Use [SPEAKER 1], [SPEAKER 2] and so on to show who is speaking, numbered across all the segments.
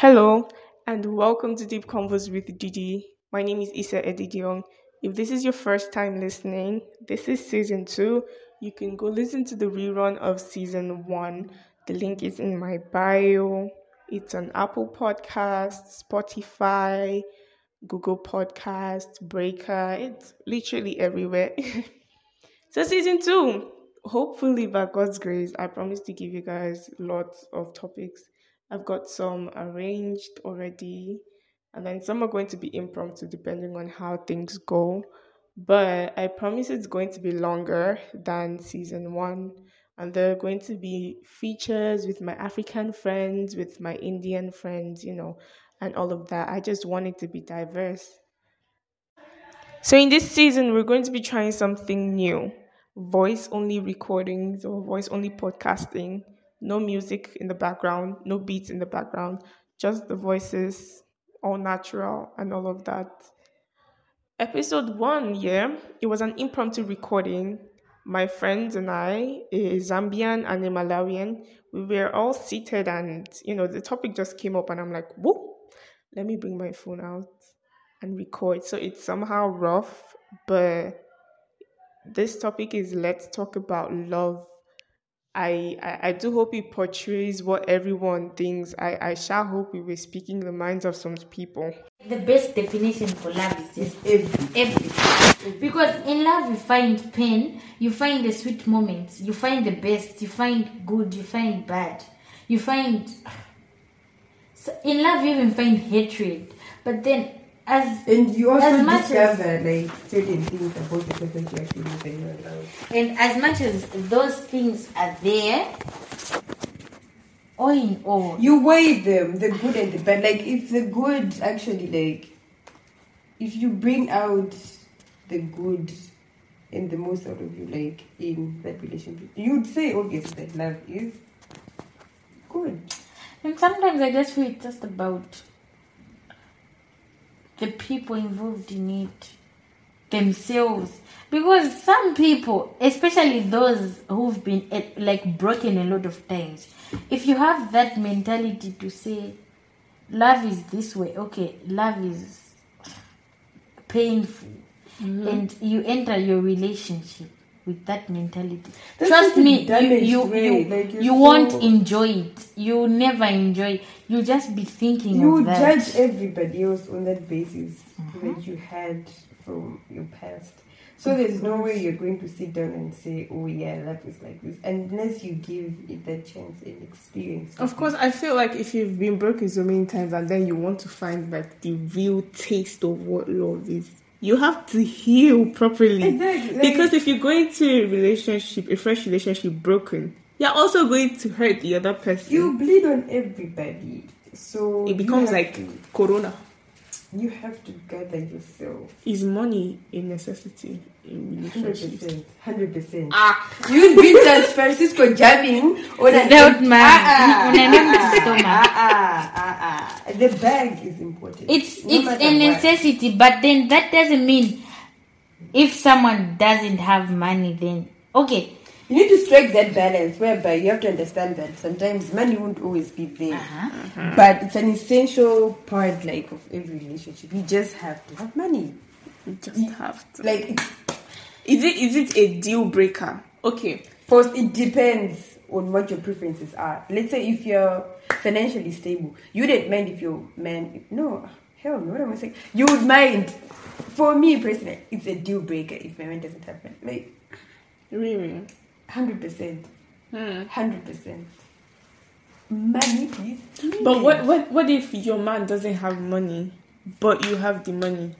[SPEAKER 1] and welcome to Deep Convos with Didi. My name is Isa Edidiong. If this is your first time listening, this is season two. You can go listen to the rerun of season one. The link is in my bio. It's on Apple Podcasts, Spotify, Google Podcasts, Breaker. It's literally everywhere. so, season two, hopefully, by God's grace, I promise to give you guys lots of topics. I've got some arranged already, and then some are going to be impromptu depending on how things go. But I promise it's going to be longer than season one and there are going to be features with my African friends, with my Indian friends, you know, and all of that. I just want it to be diverse. So, in this season, we're going to be trying something new voice only recordings or voice only podcasting. No music in the background, no beats in the background, just the voices, all natural, and all of that. Episode one, yeah, it was an impromptu recording my friends and I, a Zambian and a Malawian, we were all seated and, you know, the topic just came up and I'm like, whoa, let me bring my phone out and record. So it's somehow rough, but this topic is let's talk about love. I, I, I do hope it portrays what everyone thinks. I, I shall hope we were speaking the minds of some people.
[SPEAKER 2] The best definition for love is just everything. everything. Because in love you find pain, you find the sweet moments, you find the best, you find good, you find bad, you find. So in love you even find hatred, but then as
[SPEAKER 3] and you also discover
[SPEAKER 2] as,
[SPEAKER 3] like certain things about the person you actually live in your life.
[SPEAKER 2] and as much as those things are there, all in all,
[SPEAKER 3] You weigh them, the good and the bad. Like if the good actually like if you bring out the good and the most out of you like in that relationship, you'd say obviously that love is good.
[SPEAKER 2] And sometimes I just feel it's just about the people involved in it themselves. Because some people, especially those who've been eh, like broken a lot of times, if you have that mentality to say, love is this way, okay, love is painful, and you enter your relationship with that mentality.
[SPEAKER 3] That's
[SPEAKER 2] Trust me, you
[SPEAKER 3] damaged
[SPEAKER 2] you
[SPEAKER 3] way,
[SPEAKER 2] you,
[SPEAKER 3] like, you're
[SPEAKER 2] you won't enjoy it. You never enjoy. You just be thinking
[SPEAKER 3] You
[SPEAKER 2] of that.
[SPEAKER 3] judge everybody else on that basis mm-hmm. that you had from your past. So there's no way you're going to sit down and say, "Oh yeah, love is like this," unless you give it that chance and experience.
[SPEAKER 1] Of course, I feel like if you've been broken so many times and then you want to find like the real taste of what love is, you have to heal properly.
[SPEAKER 3] Exactly, like-
[SPEAKER 1] because if you go into a relationship, a fresh relationship broken, you're also going to hurt the other person.
[SPEAKER 3] you bleed on everybody. So
[SPEAKER 1] it becomes like
[SPEAKER 3] to,
[SPEAKER 1] corona.
[SPEAKER 3] You have to gather yourself.
[SPEAKER 1] Is money a necessity in
[SPEAKER 3] Hundred
[SPEAKER 1] relationships?
[SPEAKER 3] percent, hundred percent.
[SPEAKER 1] Ah,
[SPEAKER 3] You'd be San Francisco jamming on a
[SPEAKER 2] Without man,
[SPEAKER 3] Ah,
[SPEAKER 2] on an empty stomach.
[SPEAKER 3] ah, ah, ah. The bag is important.
[SPEAKER 2] It's
[SPEAKER 3] No
[SPEAKER 2] it's
[SPEAKER 3] matter
[SPEAKER 2] a
[SPEAKER 3] what.
[SPEAKER 2] necessity, but then that doesn't mean if someone doesn't have money, then okay.
[SPEAKER 3] You need to strike that balance whereby you have to understand that sometimes money won't always be there.
[SPEAKER 2] Uh-huh.
[SPEAKER 3] But it's an essential part like of every relationship. You just have to have money.
[SPEAKER 1] you just have to.
[SPEAKER 3] Like
[SPEAKER 1] Is it is it a deal breaker? Okay.
[SPEAKER 3] first it depends on what your preferences are. Let's say if you're financially stable, you wouldn't mind if your man no hell no what am I saying? You would mind. For me personally, it's a deal breaker if my man doesn't have money. Like
[SPEAKER 1] Really?
[SPEAKER 3] Hundred percent.
[SPEAKER 1] Hmm.
[SPEAKER 3] Hundred percent. Money, please.
[SPEAKER 1] But what, what what if your man doesn't have money, but you have the money?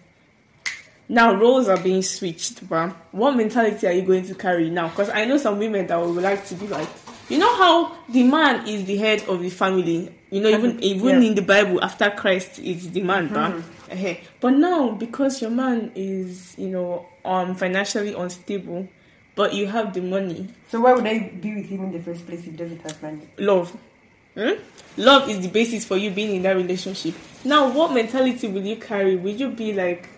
[SPEAKER 1] Now roles are being switched, but what mentality are you going to carry now? Because I know some women that would like to be like, you know how the man is the head of the family. You know, even even
[SPEAKER 3] Yeah.
[SPEAKER 1] in the Bible, after Christ is the man, bah? Eh-heh. but now because your man is you know um financially unstable, but you have the money,
[SPEAKER 3] So why would I be with him in the first place if he doesn't have money?
[SPEAKER 1] love. Hmm? Love is the basis for you being in that relationship. Now, what mentality will you carry? Will you be like,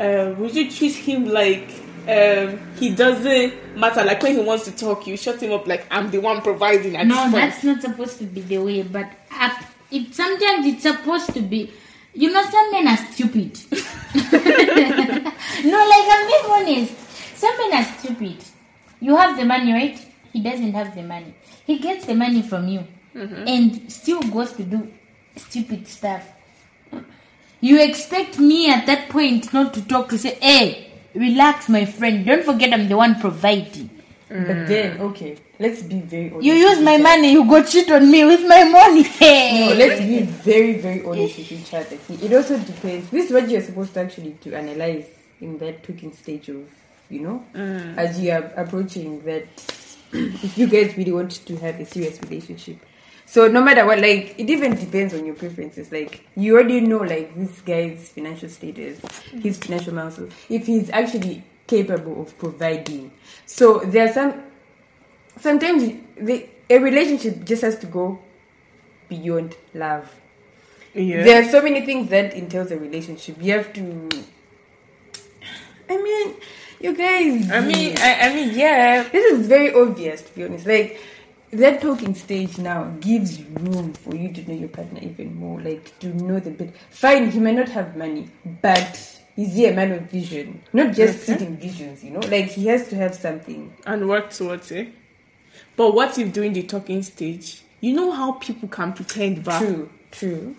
[SPEAKER 1] uh, will you treat him like um, he doesn't matter? Like when he wants to talk, you shut him up like I'm the one providing. At
[SPEAKER 2] No,
[SPEAKER 1] this point.
[SPEAKER 2] that's not supposed to be the way. But up It sometimes it's supposed to be. You know, some men are stupid. no, like I'm being honest. Some men are stupid. You have the money, right? He doesn't have the money. He gets the money from you, mm-hmm. and still goes to do stupid stuff. You expect me at that point not to talk to say, "Hey, relax, my friend. Don't forget I'm the one providing."
[SPEAKER 3] But mm. then, okay, let's be very honest.
[SPEAKER 2] You use my money, you go cheat on me with my money.
[SPEAKER 3] No, let's be very, very honest with each other. It also depends. This is what you're supposed to actually to analyze in that talking stage of, you know, mm. as you are approaching that. if you guys really want to have a serious relationship, so no matter what, like it even depends on your preferences. Like you already know, like this guy's financial status, his mm. financial muscle, if he's actually capable of providing. So there are some sometimes the, a relationship just has to go beyond love.
[SPEAKER 1] Yeah.
[SPEAKER 3] There are so many things that entails a relationship. You have to. I mean, you guys.
[SPEAKER 1] I mean, I, I mean, yeah.
[SPEAKER 3] this is very obvious to be honest. Like that talking stage now gives room for you to know your partner even more. Like to know the bit. Fine, he may not have money, but is he a man of vision? Not just
[SPEAKER 1] Okay.
[SPEAKER 3] sitting visions, you know. Like he has to have something.
[SPEAKER 1] and work towards it. But what if during the talking stage, you know how people can pretend that
[SPEAKER 3] True, true.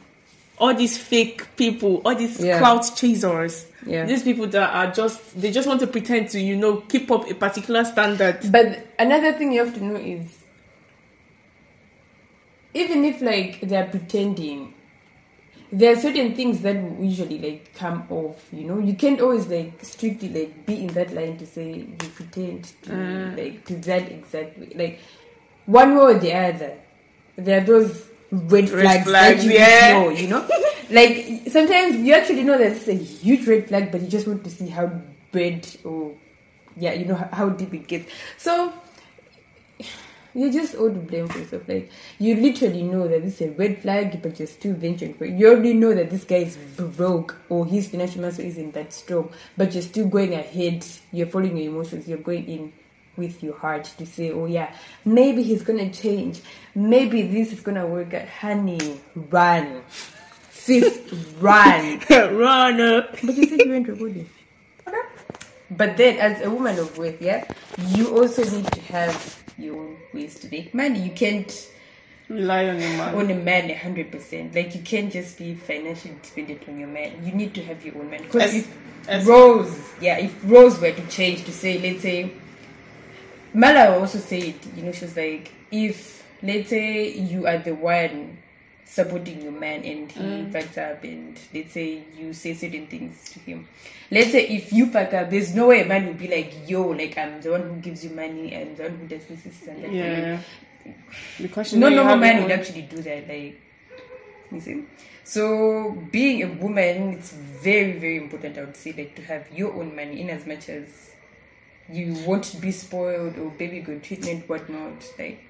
[SPEAKER 1] All these fake people, all these
[SPEAKER 3] Yeah.
[SPEAKER 1] clout chasers,
[SPEAKER 3] Yeah.
[SPEAKER 1] these people that are just they just want to pretend to you know keep up a particular standard.
[SPEAKER 3] But another thing you have to know is even if like they're pretending, there are certain things that will usually like come off, you know. You can't always like strictly like be in that line to say you pretend to mm. like to that exactly like one way or the other. There are those red,
[SPEAKER 1] Red
[SPEAKER 3] flags,
[SPEAKER 1] flags,
[SPEAKER 3] that you
[SPEAKER 1] yeah.
[SPEAKER 3] know, you know. like sometimes you actually know that it's a huge red flag, but you just want to see how red or yeah, you know how, how deep it gets. So you just all to blame for yourself. Like you literally know that this is a red flag, but you're still venturing for it. You already know that this guy is broke or his financial muscle isn't that strong, but you're still going ahead. You're following your emotions. You're going in with your heart to say, "Oh yeah, maybe he's gonna change. Maybe this is gonna work out." Honey, run, sis, run.
[SPEAKER 1] Run up.
[SPEAKER 3] But you said you weren't recording. But then, as a woman of worth, yeah, you also need to have your own ways to make money. You can't
[SPEAKER 1] Rely on your man.
[SPEAKER 3] own a man a hundred percent. Like you can't just be financially dependent on your man. You need to have your own man. Because if
[SPEAKER 1] as-
[SPEAKER 3] Rose, yeah, if Rose were to change to say, let's say, Mala also said, you know, she's like, if let's say you are the one supporting your man and he
[SPEAKER 1] Mm.
[SPEAKER 3] fucks up and let's say you say certain things to him. Let's say if you fuck up, there's no way a man will be like, yo, like I'm the one who gives you money and the one who does this, this and that.
[SPEAKER 1] Yeah. Because
[SPEAKER 3] no normal man would actually do that like you see so being a woman it's very very important i would say like to have your own money in as much as you won't be spoiled or baby good treatment whatnot like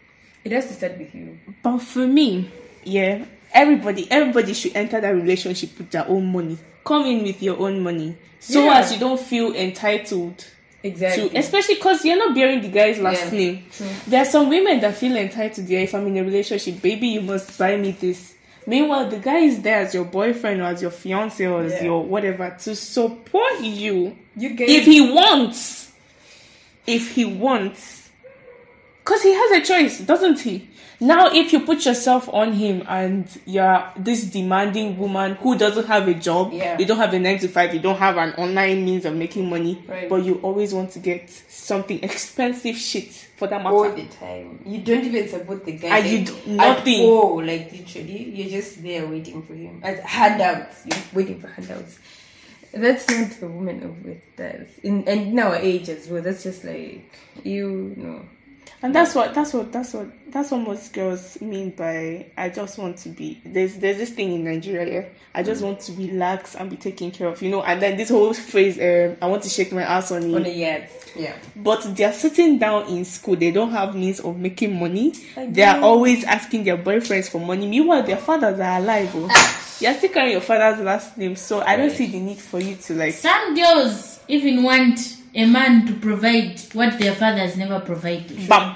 [SPEAKER 3] it has to start with you
[SPEAKER 1] But for me, yeah, everybody everybody should enter that relationship with their own money. Come in with your own money. So
[SPEAKER 3] Yeah.
[SPEAKER 1] as you don't feel entitled
[SPEAKER 3] exactly
[SPEAKER 1] to especially because you're not bearing the guy's last
[SPEAKER 3] Yeah,
[SPEAKER 1] name.
[SPEAKER 3] true.
[SPEAKER 1] There are some women that feel entitled, yeah, if I'm in a relationship, baby, you must buy me this. Meanwhile, the guy is there as your boyfriend or as your fiance or as
[SPEAKER 3] Yeah.
[SPEAKER 1] your whatever to support you
[SPEAKER 3] you guys
[SPEAKER 1] if he wants. If he wants. Because he has a choice, doesn't he? Now, if you put yourself on him and you're this demanding woman who doesn't have a job,
[SPEAKER 3] Yeah.
[SPEAKER 1] you don't have a nine to five, you don't have an online means of making money,
[SPEAKER 3] Right.
[SPEAKER 1] but you always want to get something expensive shit for that matter.
[SPEAKER 3] all the time you don't even support the guy
[SPEAKER 1] And you
[SPEAKER 3] like,
[SPEAKER 1] do nothing.
[SPEAKER 3] at all like literally you're just there waiting for him as handouts you're waiting for handouts that's not a woman of worth does in and in our age as well that's just like you know
[SPEAKER 1] And that's what that's what that's what that's what most girls mean by I just want to be there's there's this thing in Nigeria, yeah. I just want to relax and be taken care of, you know, and then this whole phrase, um, I want to shake my ass on you.
[SPEAKER 3] on the yacht yeah
[SPEAKER 1] but they're sitting down in school, they don't have means of making money. They are always asking their boyfriends for money. Meanwhile, their fathers are alive. Oh. You're still carrying your father's last name, so I don't see the need for you to like
[SPEAKER 2] Some girls even want a man to provide what their fathers never provided.
[SPEAKER 1] bam.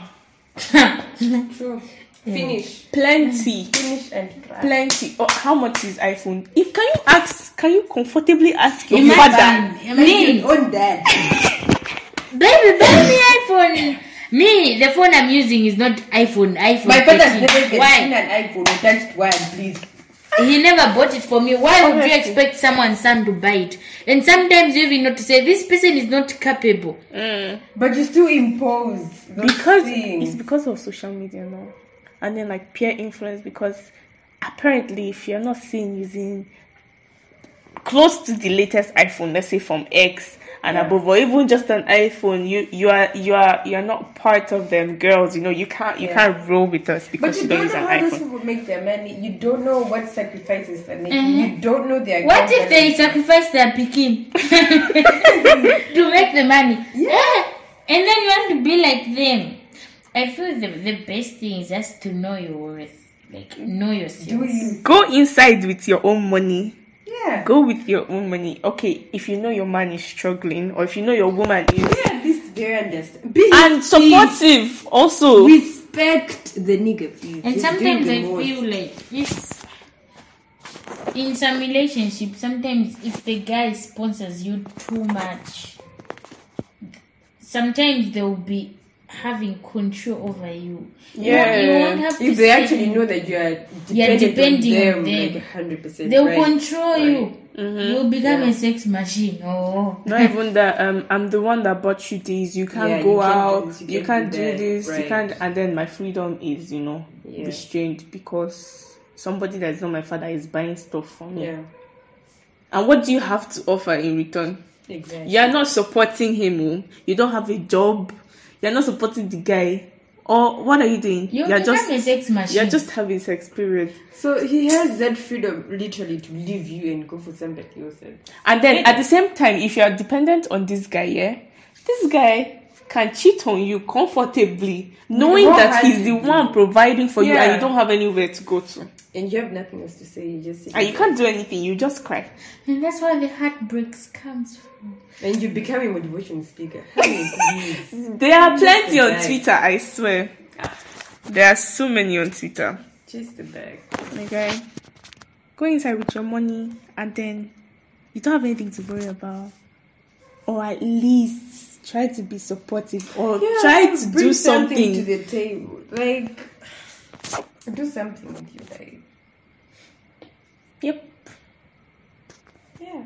[SPEAKER 3] true Finish.
[SPEAKER 1] Plenty.
[SPEAKER 3] Finish and try.
[SPEAKER 1] Plenty. Oh, how much is iPhone? If can you ask? Can you comfortably ask your
[SPEAKER 2] Imagine,
[SPEAKER 1] father?
[SPEAKER 2] I
[SPEAKER 3] Like
[SPEAKER 2] mean,
[SPEAKER 3] your own dad.
[SPEAKER 2] baby, buy me iPhone. Me, the phone I'm using is not iPhone. iPhone.
[SPEAKER 3] My father's
[SPEAKER 2] 13.
[SPEAKER 3] never even
[SPEAKER 2] Why?
[SPEAKER 3] seen an iPhone or touched one, please.
[SPEAKER 2] He never bought it for me. Why would you expect someone's son to buy it? And sometimes you even know to say this person is not capable. Mm.
[SPEAKER 3] But you still impose those
[SPEAKER 1] because
[SPEAKER 3] things.
[SPEAKER 1] it's because of social media now and then like peer influence because apparently if you're not seen using close to the latest iphone let's say from x and above or even just an iphone you you are you are you are not part of them girls you know you can't you
[SPEAKER 3] Yeah.
[SPEAKER 1] can't roll with us
[SPEAKER 3] But
[SPEAKER 1] because
[SPEAKER 3] you
[SPEAKER 1] you don't
[SPEAKER 3] don't
[SPEAKER 1] use
[SPEAKER 3] know
[SPEAKER 1] an
[SPEAKER 3] how those
[SPEAKER 1] iphone
[SPEAKER 3] people make their money. You don't know what sacrifices they make. making.
[SPEAKER 2] Mhm.
[SPEAKER 3] You don't know their.
[SPEAKER 2] What if they
[SPEAKER 3] grandparents.
[SPEAKER 2] sacrifice their picking to make the money?
[SPEAKER 3] Yeah.
[SPEAKER 2] And then you want to be like them. I feel the, the best thing is just to know your worth. Like, know yourself.
[SPEAKER 3] Do you?
[SPEAKER 1] go inside with your own money
[SPEAKER 3] Yeah.
[SPEAKER 1] go with your own money okay if you know your man is struggling or if you know your woman is
[SPEAKER 3] Yeah, at least very understand. Be
[SPEAKER 1] and
[SPEAKER 3] please.
[SPEAKER 1] supportive also
[SPEAKER 3] Respect the nigga, please.
[SPEAKER 2] And
[SPEAKER 3] He's
[SPEAKER 2] sometimes I
[SPEAKER 3] most.
[SPEAKER 2] feel like if in some relationships, sometimes if the guy sponsors you too much, sometimes there will be having control over you. You
[SPEAKER 1] Yeah.
[SPEAKER 2] you won't have
[SPEAKER 3] If they actually know that you are
[SPEAKER 2] You're depending
[SPEAKER 3] on them,
[SPEAKER 2] them.
[SPEAKER 3] like hundred percent.
[SPEAKER 2] they'll
[SPEAKER 3] right.
[SPEAKER 2] control
[SPEAKER 3] Right.
[SPEAKER 2] you. You'll become
[SPEAKER 3] Yeah.
[SPEAKER 2] a sex machine. Oh,
[SPEAKER 1] Not even that. Um, I'm the one that bought you this. You can't
[SPEAKER 3] Yeah,
[SPEAKER 1] go
[SPEAKER 3] you can't
[SPEAKER 1] out.
[SPEAKER 3] this, you
[SPEAKER 1] you
[SPEAKER 3] can't
[SPEAKER 1] can't
[SPEAKER 3] do
[SPEAKER 1] this. You can't. And then my freedom is, you know, restrained because somebody that is not my father is buying stuff for me.
[SPEAKER 3] Yeah,
[SPEAKER 1] And what do you have to offer in return?
[SPEAKER 3] exactly.
[SPEAKER 1] You are not supporting him. oh. You don't have a job. You are not supporting the guy. Or what are you doing?
[SPEAKER 2] you'll
[SPEAKER 1] You're just.
[SPEAKER 2] a sex machine.
[SPEAKER 1] You're just having sex. Period.
[SPEAKER 3] So he has that freedom, literally, to leave you and go for somebody else. and-
[SPEAKER 1] And then at the same time, if you are dependent on this guy, yeah, this guy can cheat on you comfortably, knowing
[SPEAKER 3] What
[SPEAKER 1] that he's the one providing for you and you don't have anywhere to go to.
[SPEAKER 3] And you have nothing else to say. You just
[SPEAKER 1] And ah,
[SPEAKER 3] you
[SPEAKER 1] can't do anything, you just cry.
[SPEAKER 2] and that's where the heartbreaks comes from.
[SPEAKER 3] And you become a motivation speaker.
[SPEAKER 1] There are plenty on
[SPEAKER 3] Right.
[SPEAKER 1] Twitter, I swear. There are so many on Twitter.
[SPEAKER 3] Chase the bag.
[SPEAKER 1] Okay. Go inside with your money and then you don't have anything to worry about. Or at least try to be supportive or try to
[SPEAKER 3] bring
[SPEAKER 1] do
[SPEAKER 3] something
[SPEAKER 1] something.
[SPEAKER 3] to the table. Like, do something with your life.
[SPEAKER 1] Yep.
[SPEAKER 3] Yeah.